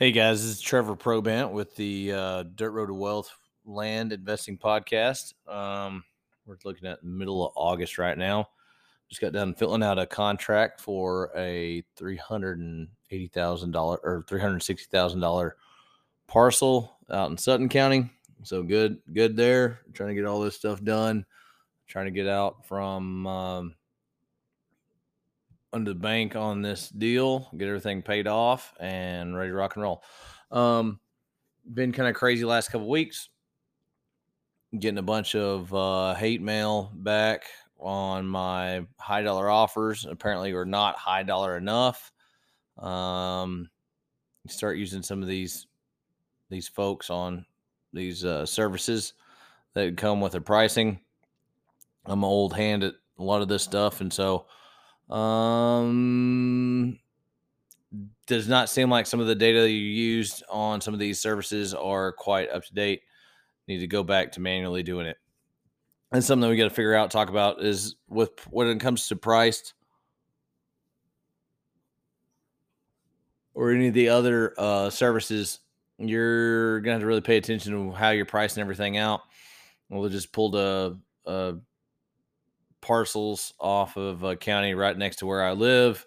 Hey guys, this is Trevor Probant with the uh, Dirt Road to Wealth Land Investing Podcast. Um, we're looking at middle of August right now. Just got done filling out a contract for a three hundred and eighty thousand dollar or three hundred sixty thousand dollar parcel out in Sutton County. So good, good there. Trying to get all this stuff done. Trying to get out from um, under the bank on this deal, get everything paid off, and ready to rock and roll. Um, been kind of crazy last couple weeks. Getting a bunch of uh, hate mail back on my high dollar offers. Apparently, are not high dollar enough. Um, start using some of these these folks on these uh, services that come with their pricing. I'm an old hand at a lot of this stuff, and so um, does not seem like some of the data you used on some of these services are quite up to date. Need to go back to manually doing it. And something we got to figure out, talk about is with when it comes to Prycd or any of the other uh, services, you're gonna have to really pay attention to how you're pricing everything out. We'll just pulled a, a parcels off of a county right next to where I live.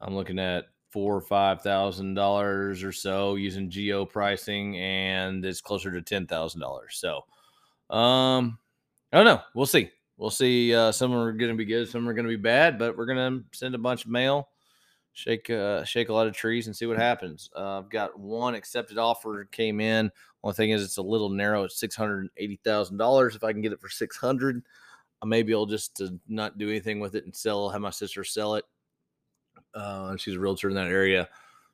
I'm looking at four or five thousand dollars or so using geo pricing, and it's closer to ten thousand dollars. So, um, I don't know. We'll see. We'll see. Uh, some are going to be good, some are going to be bad, but we're going to send a bunch of mail, shake uh, shake a lot of trees, and see what happens. Uh, I've got one accepted offer came in. Only thing is, it's a little narrow. It's six hundred eighty thousand dollars. If I can get it for six hundred, may be able just to not do anything with it and sell. Have my sister sell it. Uh, she's a realtor in that area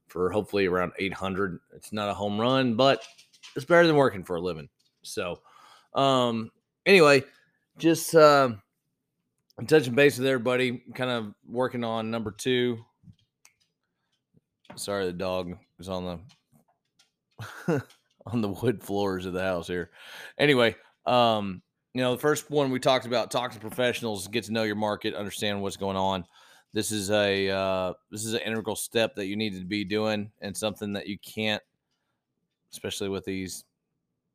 for hopefully around 800. It's not a home run, but it's better than working for a living. So, um, anyway, just uh, touching base with everybody, kind of working on number two. Sorry, the dog is on the on the wood floors of the house here. Anyway, um, you know, the first one we talked about, talk to professionals, get to know your market, understand what's going on. This is a uh, this is an integral step that you need to be doing, and something that you can't, especially with these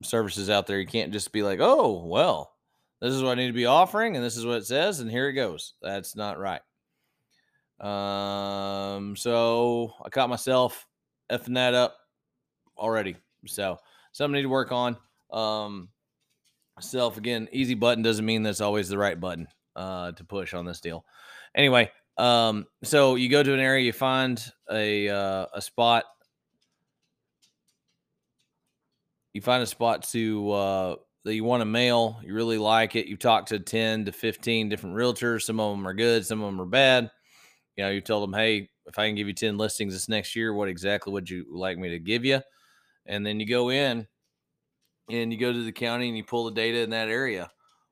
services out there, you can't just be like, oh, well, this is what I need to be offering, and this is what it says, and here it goes. That's not right. Um, so I caught myself effing that up already. So something I need to work on. Um, self again easy button doesn't mean that's always the right button uh, to push on this deal. Anyway um, so you go to an area you find a uh, a spot. You find a spot to uh, that you want to mail you really like it you talk to 10 to 15 different realtors some of them are good some of them are bad. You know you told them hey if i can give you 10 listings this next year what exactly would you like me to give you? And then you go in and you go to the county and you pull the data in that area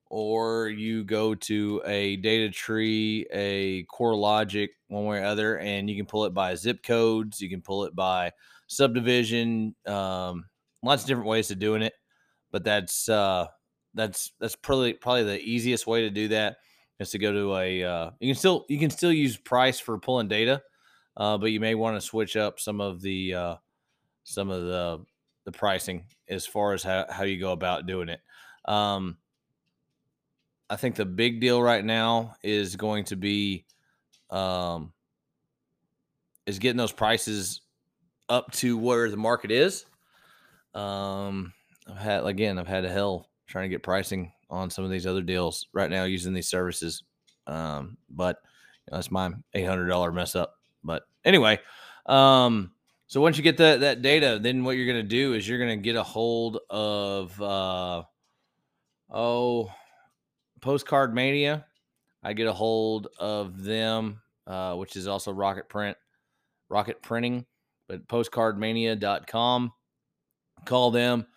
or you go to a data tree a CoreLogic one way or other and you can pull it by zip codes you can pull it by subdivision um, lots of different ways of doing it but that's uh, that's that's probably probably the easiest way to do that is to go to a uh, you can still you can still use Prycd for pulling data uh, but you may want to switch up some of the uh, some of the the pricing as far as how, how you go about doing it. Um, I think the big deal right now is going to be um, is getting those prices up to where the market is. Um, I've had again, I've had a hell trying to get pricing on some of these other deals right now using these services. Um, but you know, that's my eight hundred dollar mess up. But anyway, um, so once you get that that data, then what you're going to do is you're going to get a hold of uh, oh postcard mania. I get a hold of them, uh, which is also Rocket Print, Rocket Printing, but postcardmania.com. Call them,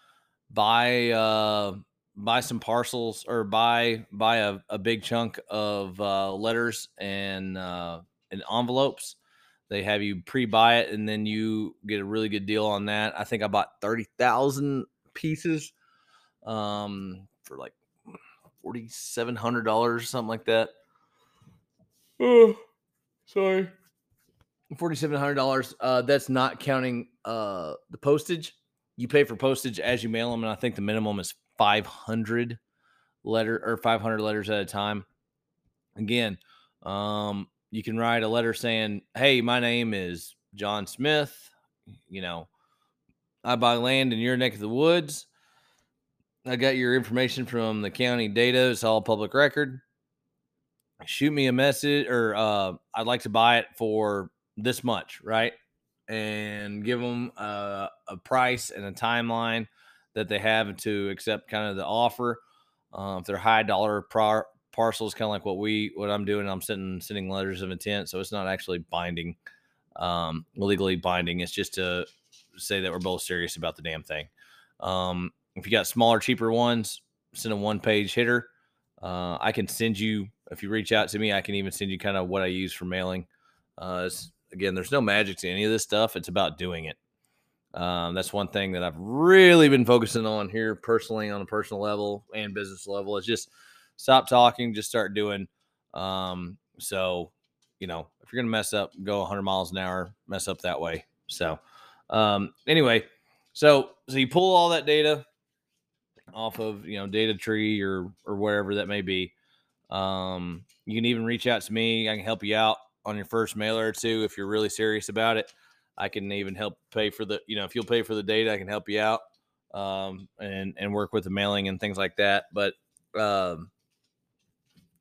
buy uh, buy some parcels or buy buy a, a big chunk of uh, letters and uh, and envelopes they have you pre-buy it, and then you get a really good deal on that. I think I bought thirty thousand pieces um, for like forty seven hundred dollars, or something like that. Oh, sorry. Forty-seven hundred dollars. Uh, that's not counting uh the postage. You pay for postage as you mail them, and I think the minimum is five hundred letter or five hundred letters at a time. Again, um, you can write a letter saying, "Hey, my name is John Smith. You know, I buy land in your neck of the woods. I got your information from the county data. It's all public record. Shoot me a message, or uh, I'd like to buy it for this much, right? And give them a, a price and a timeline that they have to accept kind of the offer. Uh, if they're high dollar par- parcels, kind of like what we what I'm doing, I'm sending sending letters of intent, so it's not actually binding, um, legally binding. It's just to say that we're both serious about the damn thing. Um, if you got smaller, cheaper ones, send a one page hitter. Uh, I can send you if you reach out to me. I can even send you kind of what I use for mailing. Uh, again, there's no magic to any of this stuff. It's about doing it. Um, that's one thing that I've really been focusing on here personally, on a personal level and business level. Is just stop talking, just start doing. Um, so, you know, if you're gonna mess up, go 100 miles an hour, mess up that way. So, um, anyway, so so you pull all that data off of you know data tree or or wherever that may be. Um, you can even reach out to me. I can help you out on your first mailer or two if you're really serious about it. I can even help pay for the, you know, if you'll pay for the data, I can help you out um, and and work with the mailing and things like that. But um,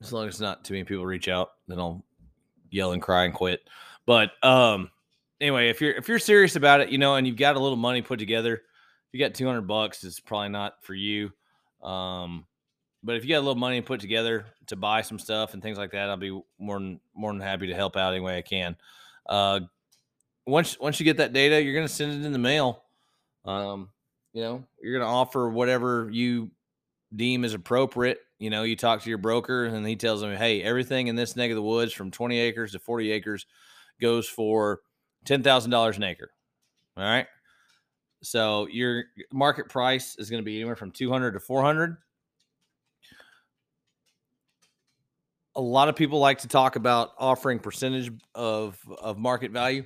as long as not too many people reach out, then I'll yell and cry and quit. But um, anyway, if you're if you're serious about it, you know, and you've got a little money put together, if you got 200 bucks, it's probably not for you. Um, but if you got a little money put together to buy some stuff and things like that, I'll be more than more than happy to help out any way I can. Uh, once once you get that data, you're gonna send it in the mail. Um, you know, you're gonna offer whatever you deem is appropriate. You know, you talk to your broker and he tells them, hey, everything in this neck of the woods from 20 acres to 40 acres goes for ten thousand dollars an acre. All right. So your market price is going to be anywhere from 200 to 400. A lot of people like to talk about offering percentage of of market value.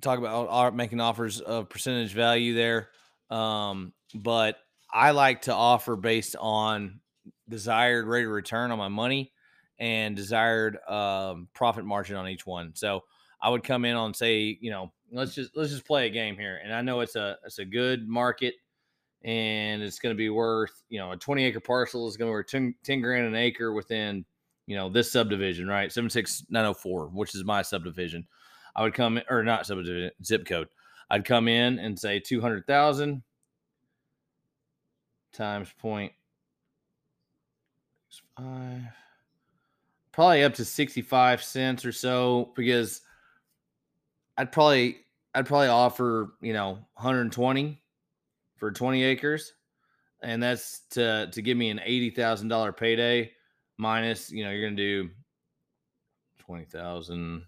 Talk about making offers of percentage value there. Um, but I like to offer based on desired rate of return on my money and desired um, profit margin on each one. So I would come in on say, you know, let's just let's just play a game here. And I know it's a it's a good market and it's going to be worth, you know, a 20 acre parcel is going to worth 10, 10 grand an acre within, you know, this subdivision, right? 76904, which is my subdivision. I would come or not subdivision zip code. I'd come in and say 200,000 times point five probably up to 65 cents or so because I'd probably I'd probably offer, you know, 120 for 20 acres. And that's to to give me an $80,000 payday minus, you know, you're going to do 20,000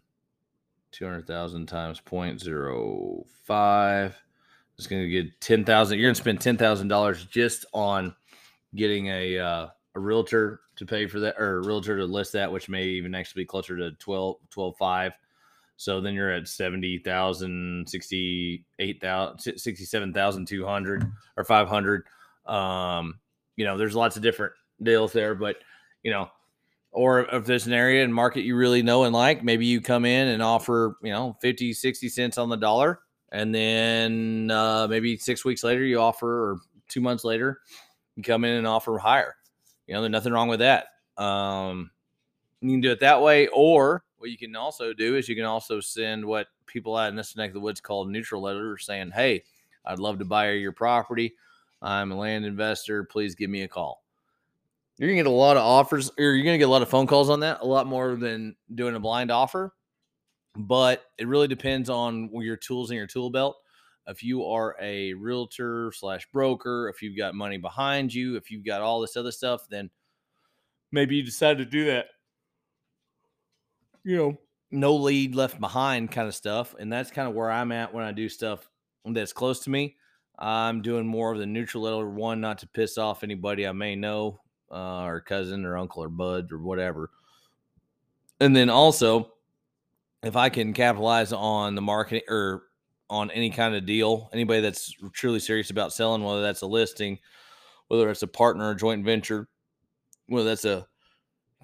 200,000 times 0.05 it's going to get 10,000 you're going to spend $10,000 just on getting a uh, a realtor to pay for that or a realtor to list that, which may even actually be closer to 12, 12 5. So then you're at 70,000, 68,000, 67,200 or 500. Um, you know, there's lots of different deals there, but you know, or if there's an area and market you really know and like, maybe you come in and offer, you know, 50, 60 cents on the dollar. And then uh, maybe six weeks later, you offer, or two months later, you come in and offer higher. You know, there's nothing wrong with that. Um, you can do it that way, or what you can also do is you can also send what people out in this neck of the woods call neutral letters saying, "Hey, I'd love to buy your property. I'm a land investor. Please give me a call." You're gonna get a lot of offers, or you're gonna get a lot of phone calls on that, a lot more than doing a blind offer. But it really depends on your tools in your tool belt if you are a realtor slash broker, if you've got money behind you, if you've got all this other stuff, then maybe you decide to do that. You know, no lead left behind kind of stuff. And that's kind of where I'm at when I do stuff that's close to me. I'm doing more of the neutral letter one, not to piss off anybody I may know, uh, or cousin or uncle or bud or whatever. And then also, if I can capitalize on the marketing or on any kind of deal, anybody that's truly serious about selling, whether that's a listing, whether it's a partner, a joint venture, whether that's a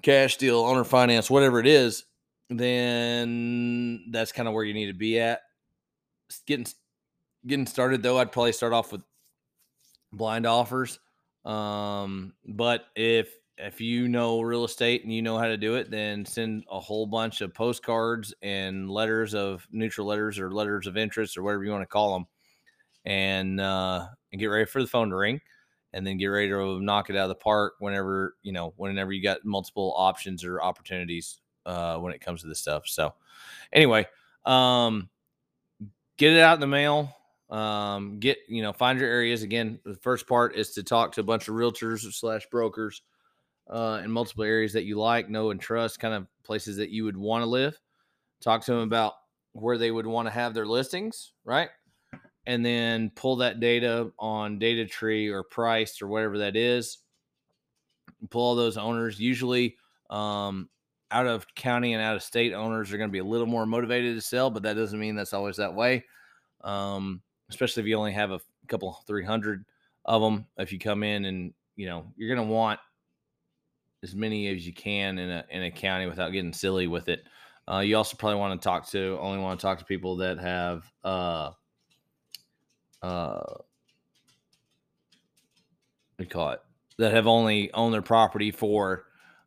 cash deal, owner finance, whatever it is, then that's kind of where you need to be at. Getting getting started though, I'd probably start off with blind offers. Um, but if if you know real estate and you know how to do it, then send a whole bunch of postcards and letters of neutral letters or letters of interest or whatever you want to call them, and uh, and get ready for the phone to ring, and then get ready to knock it out of the park whenever you know whenever you got multiple options or opportunities uh, when it comes to this stuff. So, anyway, um, get it out in the mail um get you know find your areas again the first part is to talk to a bunch of realtors slash brokers uh, in multiple areas that you like, know, and trust, kind of places that you would want to live. Talk to them about where they would want to have their listings, right? And then pull that data on Data Tree or Prycd or whatever that is. Pull all those owners. Usually, um, out of county and out of state owners are going to be a little more motivated to sell, but that doesn't mean that's always that way. Um, especially if you only have a couple, 300 of them. If you come in and, you know, you're going to want as many as you can in a in a county without getting silly with it. Uh, you also probably want to talk to only want to talk to people that have uh uh we call it that have only owned their property for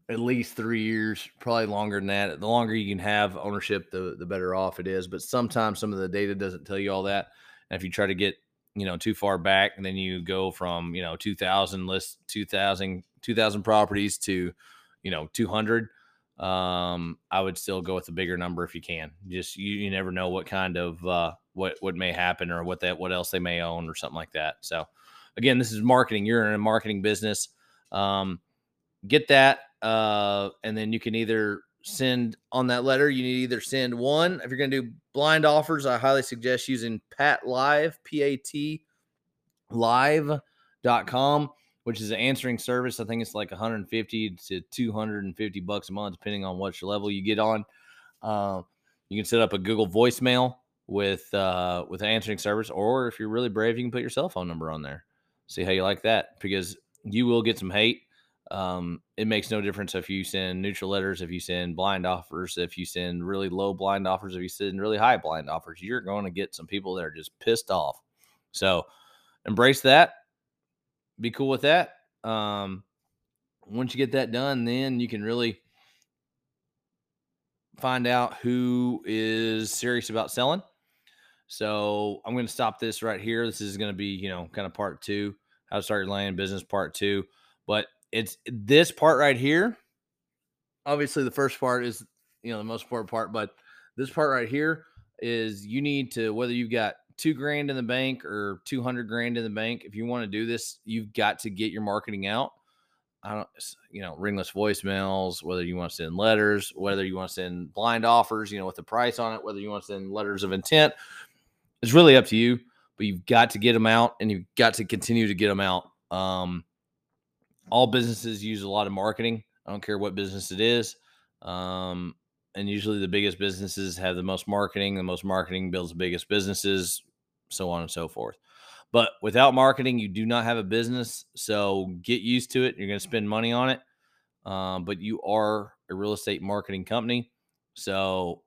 at least three years, probably longer than that. The longer you can have ownership, the the better off it is. But sometimes some of the data doesn't tell you all that. And if you try to get you know too far back, and then you go from you know 2000 list 2000 2000 properties to, you know, 200, um, I would still go with a bigger number if you can. Just you, you never know what kind of uh, what what may happen or what that what else they may own or something like that. So, again, this is marketing. You're in a marketing business. Um, get that, uh, and then you can either send on that letter. You need either send one if you're going to do blind offers. I highly suggest using Pat Live, P A T live.com which is an answering service. I think it's like 150 to 250 bucks a month, depending on what level you get on. Uh, you can set up a Google voicemail with uh, with answering service, or if you're really brave, you can put your cell phone number on there. See how you like that, because you will get some hate. Um, it makes no difference if you send neutral letters, if you send blind offers, if you send really low blind offers, if you send really high blind offers, you're going to get some people that are just pissed off. So embrace that be cool with that. Um, once you get that done, then you can really find out who is serious about selling. So I'm going to stop this right here. This is going to be, you know, kind of part two, how to start your land business part two. But it's this part right here. Obviously, the first part is, you know, the most important part, but this part right here is you need to, whether you've got two grand in the bank or 200 grand in the bank, if you want to do this, you've got to get your marketing out. I don't, you know, ringless voicemails, whether you want to send letters, whether you want to send blind offers, you know, with the price on it, whether you want to send letters of intent, it's really up to you. But you've got to get them out and you've got to continue to get them out. Um, all businesses use a lot of marketing. I don't care what business it is. Um, and usually the biggest businesses have the most marketing. The most marketing builds the biggest businesses so on and so forth. But without marketing, you do not have a business. So get used to it. You're going to spend money on it. Um, but you are a real estate marketing company. So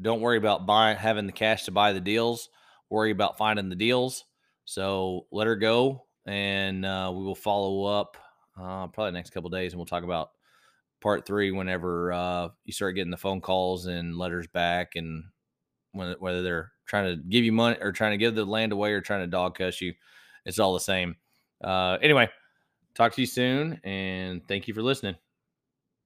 don't worry about buying, having the cash to buy the deals. Worry about finding the deals. So let her go, and uh, we will follow up uh, probably next couple days, and we'll talk about part three whenever uh, you start getting the phone calls and letters back, and when, whether they're trying to give you money or trying to give the land away or trying to dog cuss you. It's all the same. Uh, anyway, talk to you soon and thank you for listening.